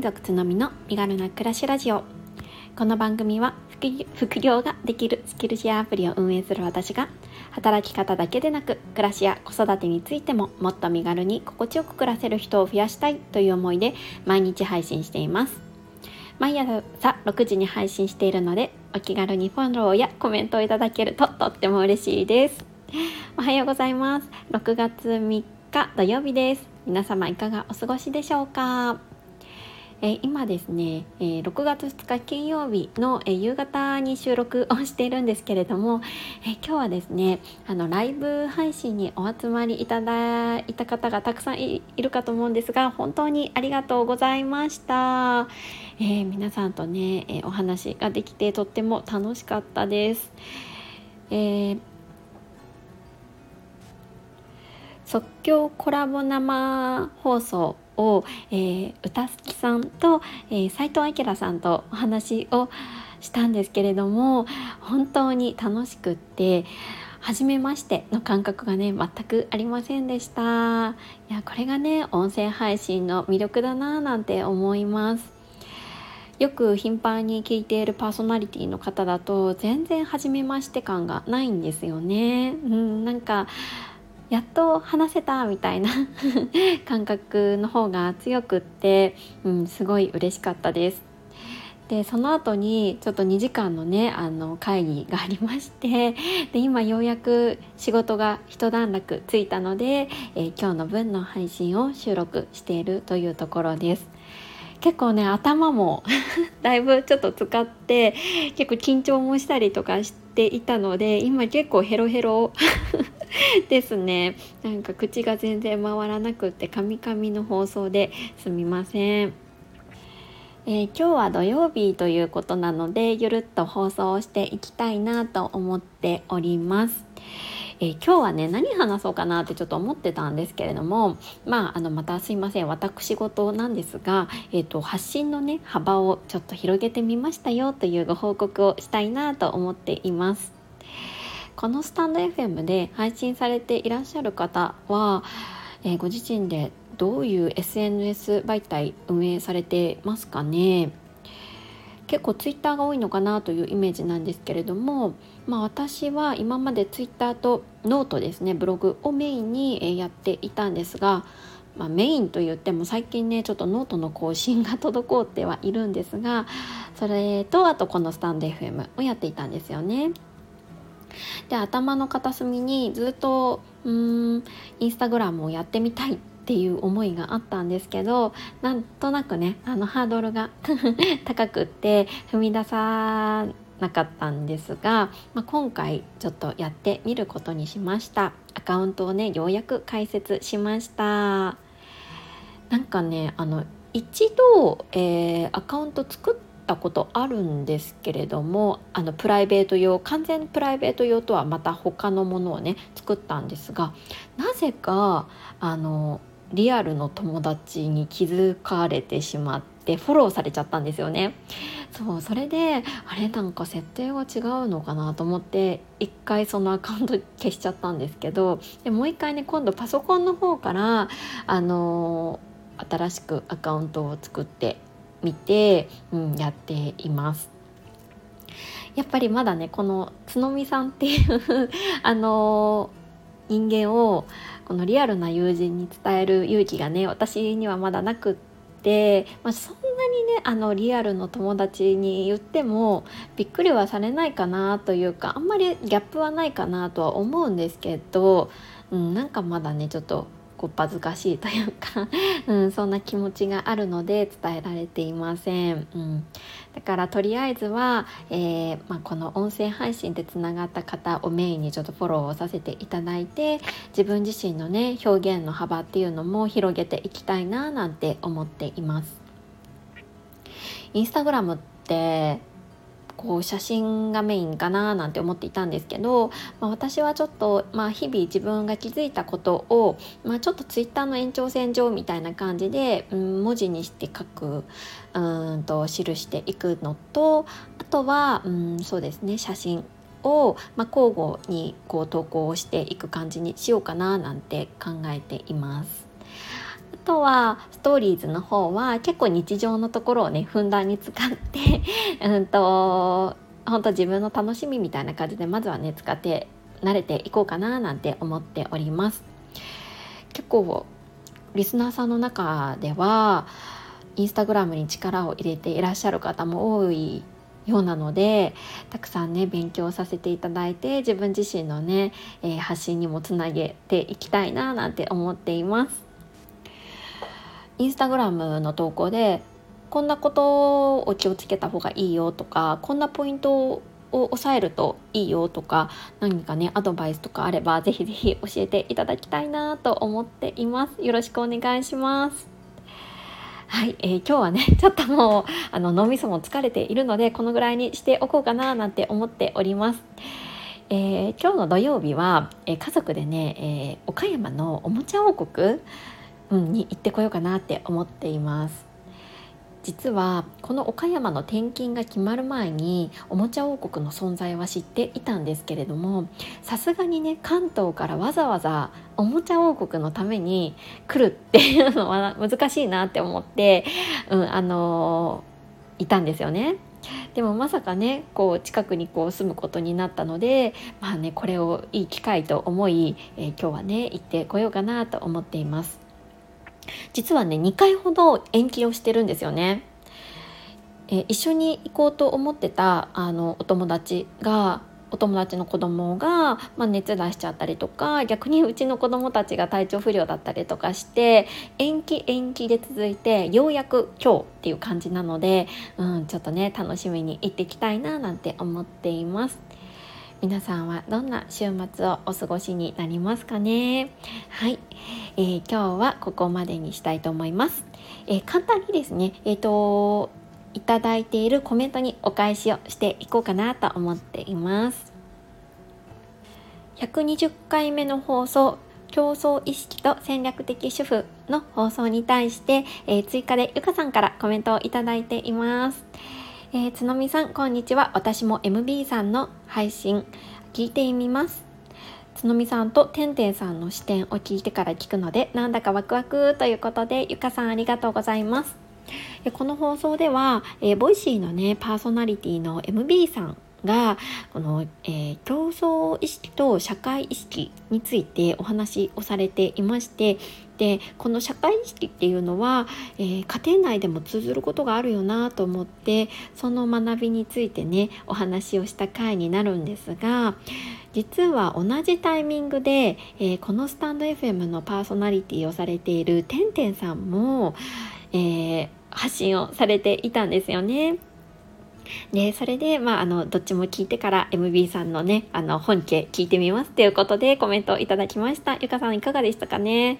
民族つのみの身軽な暮らしラジオ。この番組は 副業ができるスキルシェアアプリを運営する私が働き方だけでなく暮らしや子育てについてももっと身軽に心地よく暮らせる人を増やしたいという思いで毎日配信しています。毎朝6時に配信しているのでお気軽にフォローやコメントをいただけるととっても嬉しいです。おはようございます。6月3日土曜日です。皆様いかがお過ごしでしょうか？えー、今ですね、えー、6月2日金曜日の、え、夕方に収録をしているんですけれども、え今日はですねあのライブ配信にお集まりいただいた方がたくさんいるかと思うんですが本当にありがとうございました、え皆さんとね、えお話ができてとっても楽しかったです、え即興コラボ生放送を、えー、歌好きさんと、えー、斉藤明さんとお話をしたんですけれども本当に楽しくって初めましての感覚がね全くありませんでしたいやこれがね音声配信の魅力だなぁなんて思いますよく頻繁に聞いているパーソナリティの方だと全然初めまして感がないんですよね。うん、なんかやっと話せたみたいな 感覚の方が強くって、うん、すごい嬉しかったです。でその後にちょっと2時間のねあの会議がありましてで今ようやく仕事が一段落ついたので、えー、今日の分の配信を収録しているというところです。結構ね頭も だいぶちょっと使って結構緊張もしたりとかしていたので今結構ヘロヘロ ですねなんか口が全然回らなくってカミカミの放送ですみません。えー、今日は土曜日ということなのでゆるっと放送をしていきたいなと思っております。えー、今日はね何話そうかなってちょっと思ってたんですけれどもまああのまたすいません私事なんですが、えーと、発信のね幅をちょっと広げてみましたよというご報告をしたいなと思っています。このスタンド FM で配信されていらっしゃる方は、えー、ご自身でどういう SNS 媒体運営されてますかね？結構ツイッターが多いのかなというイメージなんですけれども、まあ、私は今までツイッターとノートですねブログをメインにやっていたんですが、まあ、メインと言っても最近ねちょっとノートの更新が滞ってはいるんですがそれとあとこのスタンド FM をやっていたんですよね。で頭の片隅にずっとうんインスタグラムをやってみたいっていう思いがあったんですけどなんとなくねあのハードルが 高くって踏み出さなかったんですが、まあ、今回ちょっとやってみることにしました。アカウントをねようやく開設しました。なんかねあの一度、えー、アカウント作ったことあるんですけれどもあのプライベート用完全プライベート用とはまた他のものをね作ったんですがなぜかあのリアルの友達に気づかれてしまってフォローされちゃったんですよね。そうそれであれなんか設定が違うのかなと思って一回そのアカウント消しちゃったんですけどでもう一回ね今度パソコンの方からあの新しくアカウントを作ってみて、うん、やっています。やっぱりまだねこのつのみさんっていうあの人間をこのリアルな友人に伝える勇気がね私にはまだなくって、まあ、そんなにねあのリアルの友達に言ってもびっくりはされないかなというかあんまりギャップはないかなとは思うんですけど、うん、なんかまだねちょっとこっぱずかしいというか うん、そんな気持ちがあるので伝えられていません。うん、だからとりあえずは、えー、まあ、この音声配信でつながった方をメインにちょっとフォローをさせていただいて自分自身のね表現の幅っていうのも広げていきたいななんて思っています。インスタグラムってこう写真がメインかななんて思っていたんですけど、まあ、私はちょっと、まあ、日々自分が気づいたことを、まあ、ちょっとツイッターの延長線上みたいな感じで、うん、文字にして書くうんと記していくのとあとは、うん、そうですね写真を、まあ、交互にこう投稿していく感じにしようかななんて考えています。とはストーリーズの方は結構日常のところをねふんだんに使って うんと本当自分の楽しみみたいな感じでまずはね使って慣れていこうかななんて思っております結構リスナーさんの中ではインスタグラムに力を入れていらっしゃる方も多いようなのでたくさんね勉強させていただいて自分自身のね、えー、発信にもつなげていきたいななんて思っています。インスタグラムの投稿でこんなことを気をつけた方がいいよとかこんなポイントを押さえるといいよとか何かねアドバイスとかあればぜひぜひ教えていただきたいなと思っていますよろしくお願いしますはい、えー、今日はね ちょっともうあの脳みそも疲れているのでこのぐらいにしておこうかななんて思っております。えー、今日の土曜日は、えー、家族でね、えー、岡山のおもちゃ王国、うん、に行ってこようかなって思っています。実はこの岡山の転勤が決まる前におもちゃ王国の存在は知っていたんですけれどもさすがにね関東からわざわざおもちゃ王国のために来るっていうのは 難しいなって思って、うん、あのー、いたんですよね。でもまさかねこう近くにこう住むことになったのでまあねこれをいい機会と思い、えー、今日はね行ってこようかなと思っています。実はね2回ほど延期をしてるんですよね。え一緒に行こうと思ってたあのお友達がお友達の子供が、まあ、熱出しちゃったりとか逆にうちの子供たちが体調不良だったりとかして延期延期で続いてようやく今日っていう感じなので、うん、ちょっとね楽しみに行ってきたいななんて思っています。皆さんはどんな週末をお過ごしになりますかね？はい、えー、今日はここまでにしたいと思います、えー、簡単にですねえっ、ー、といただいているコメントにお返しをしていこうかなと思っています。120回目の放送競争意識と戦略的主婦の放送に対して、えー、追加でゆかさんからコメントをいただいています。えー、つのみさん、こんにちは。私も MB さんの配信聞いてみます。つのみさんとてんてんさんの視点を聞いてから聞くので、なんだかワクワクということで、ゆかさんありがとうございます。この放送では、えー、ボイシーのね、パーソナリティの MB さんがこの、えー、競争意識と社会意識についてお話をされていましてでこの社会意識っていうのは、えー、家庭内でも通ずることがあるよなと思ってその学びについてねお話をした回になるんですが実は同じタイミングで、えー、このスタンド FM のパーソナリティをされているてんてんさんも、えー、発信をされていたんですよね。でそれで、まあ、あのどっちも聞いてから MB さんのねあの本家聞いてみますということでコメントをいただきましたゆかさんいかがでしたかね？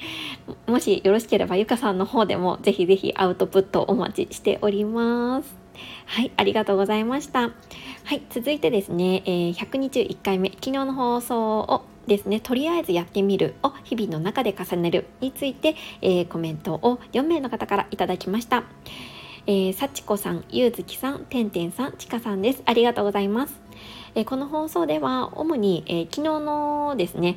もしよろしければゆかさんの方でもぜひぜひアウトプットお待ちしておりますはい、ありがとうございました。はい、続いてですね、えー、121回目、昨日の放送をですね、とりあえずやってみるを日々の中で重ねるについて、えー、コメントを4名の方からいただきました。えー、幸子さん、ゆうずきさん、てんてんさん、ちかさんです。ありがとうございます。えー、この放送では、主に、えー、昨日のですね、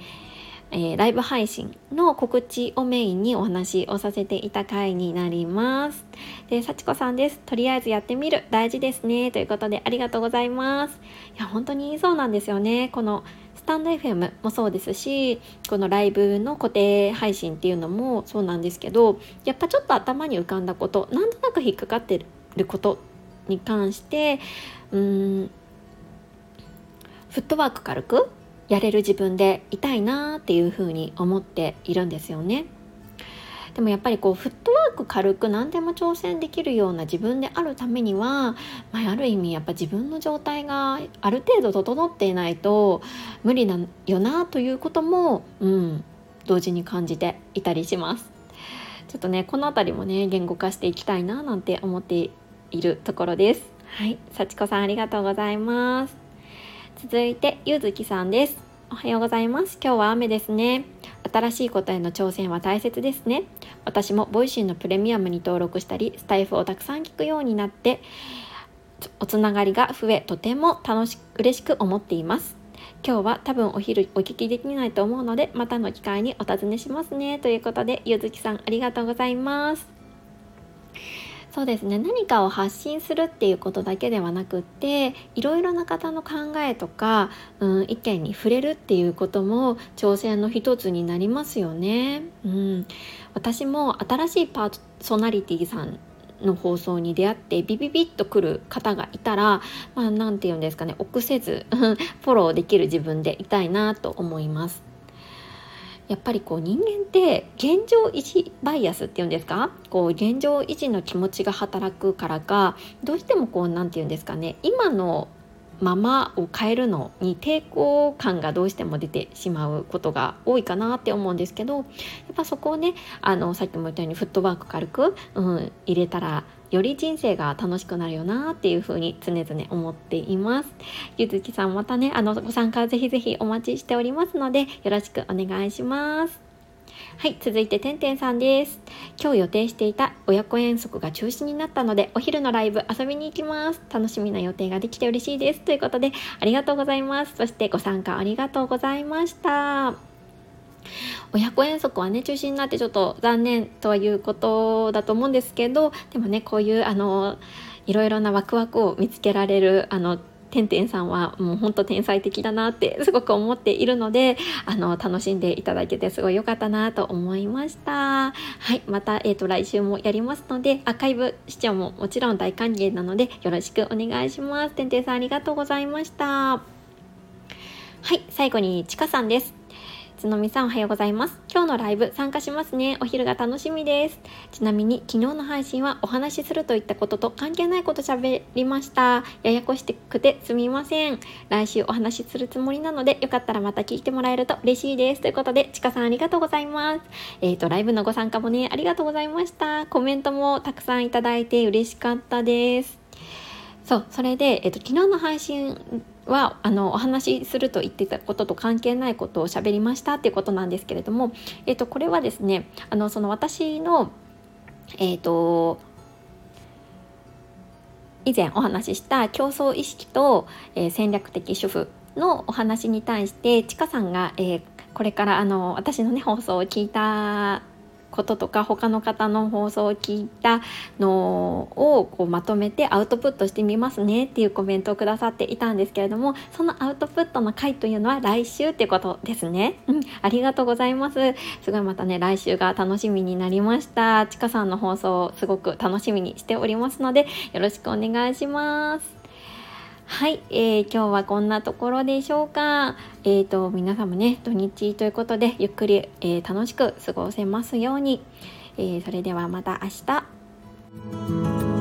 えー、ライブ配信の告知をメインにお話をさせていた回になります。で、幸子さんです。とりあえずやってみる。大事ですね。ということでありがとうございます。いや、本当にそうなんですよね。このスタンド FM もそうですしこのライブの固定配信っていうのもそうなんですけどやっぱちょっと頭に浮かんだことなんとなく引っかかってることに関してうんフットワーク軽くやれる自分でいたいなっていうふうに思っているんですよね。でもやっぱりこうフットワーク軽く何でも挑戦できるような自分であるためには、まあ、ある意味やっぱ自分の状態がある程度整っていないと無理なよなということも、うん、同時に感じていたりします。ちょっとねこの辺りもね言語化していきたいななんて思っているところです。はい、幸子さんありがとうございます。続いてゆずきさんです。おはようございます。今日は雨ですね。新しいことへの挑戦は大切ですね。私もボイシーのプレミアムに登録したり、スタイフをたくさん聞くようになって、おつながりが増え、とても楽しく、嬉しく思っています。今日は多分お昼お聞きできないと思うのでまたの機会にお尋ねしますねということでゆずきさんありがとうございますそうですね何かを発信するっていうことだけではなくっていろいろな方の考えとか、うん、意見に触れるっていうことも挑戦の一つになりますよね。うん、私も新しいパーソナリティさんの放送に出会ってビビビッと来る方がいたらまあ何て言うんですかね臆せず フォローできる自分でいたいなと思います。やっぱりこう人間って現状維持バイアスっていうんですか？こう現状維持の気持ちが働くからかどうしてもこう何て言うんですかね？今のままを変えるのに抵抗感がどうしても出てしまうことが多いかなって思うんですけどやっぱそこをねあのさっきも言ったようにフットワーク軽く、うん、入れたらより人生が楽しくなるよなっていうふうに常々思っています。ゆずきさんまたねあのご参加ぜひぜひお待ちしておりますのでよろしくお願いします。はい、続いててんてんさんです。今日予定していた親子遠足が中止になったので、お昼のライブ遊びに行きます。楽しみな予定ができて嬉しいです。ということで、ありがとうございます。そしてご参加ありがとうございました。親子遠足はね中止になってちょっと残念とはいうことだと思うんですけどでもねこういうあのいろいろなワクワクを見つけられるあのてんてんさんはもうほんと天才的だなってすごく思っているのであの楽しんでいただけてすごい良かったなと思いました。はいまた、えーと、来週もやりますのでアーカイブ視聴ももちろん大歓迎なのでよろしくお願いします。てんてんさんありがとうございました。はい最後にちかさんです。つのみさんおはようございます。今日のライブ参加しますね。お昼が楽しみです。ちなみに昨日の配信はお話しするといったことと関係ないこと喋りました。ややこしくてすみません。来週お話しするつもりなのでよかったらまた聞いてもらえると嬉しいです。ということで、ちかさんありがとうございます。えっ、ー、と、ライブのご参加もね、ありがとうございました。コメントもたくさんいただいて嬉しかったです。そう、それで、えっ、ー、と、昨日の配信はあのお話しすると言ってたことと関係ないことを喋りましたっていうことなんですけれども、えー、とこれはですねあのその私のえっ、ー、と以前お話しした競争意識と、えー、戦略的主婦のお話に対してちかさんが、えー、これからあの私のね放送を聞いたこととか他の方の放送を聞いたのをこうまとめてアウトプットしてみますねっていうコメントをくださっていたんですけれどもそのアウトプットの回というのは来週っていうことですね。うん、ありがとうございます。すごいまたね来週が楽しみになりました。ちかさんの放送すごく楽しみにしておりますのでよろしくお願いします。はい、えー、今日はこんなところでしょうか。えーと、皆さんもね土日ということでゆっくり、えー、楽しく過ごせますように、えー、それではまた明日。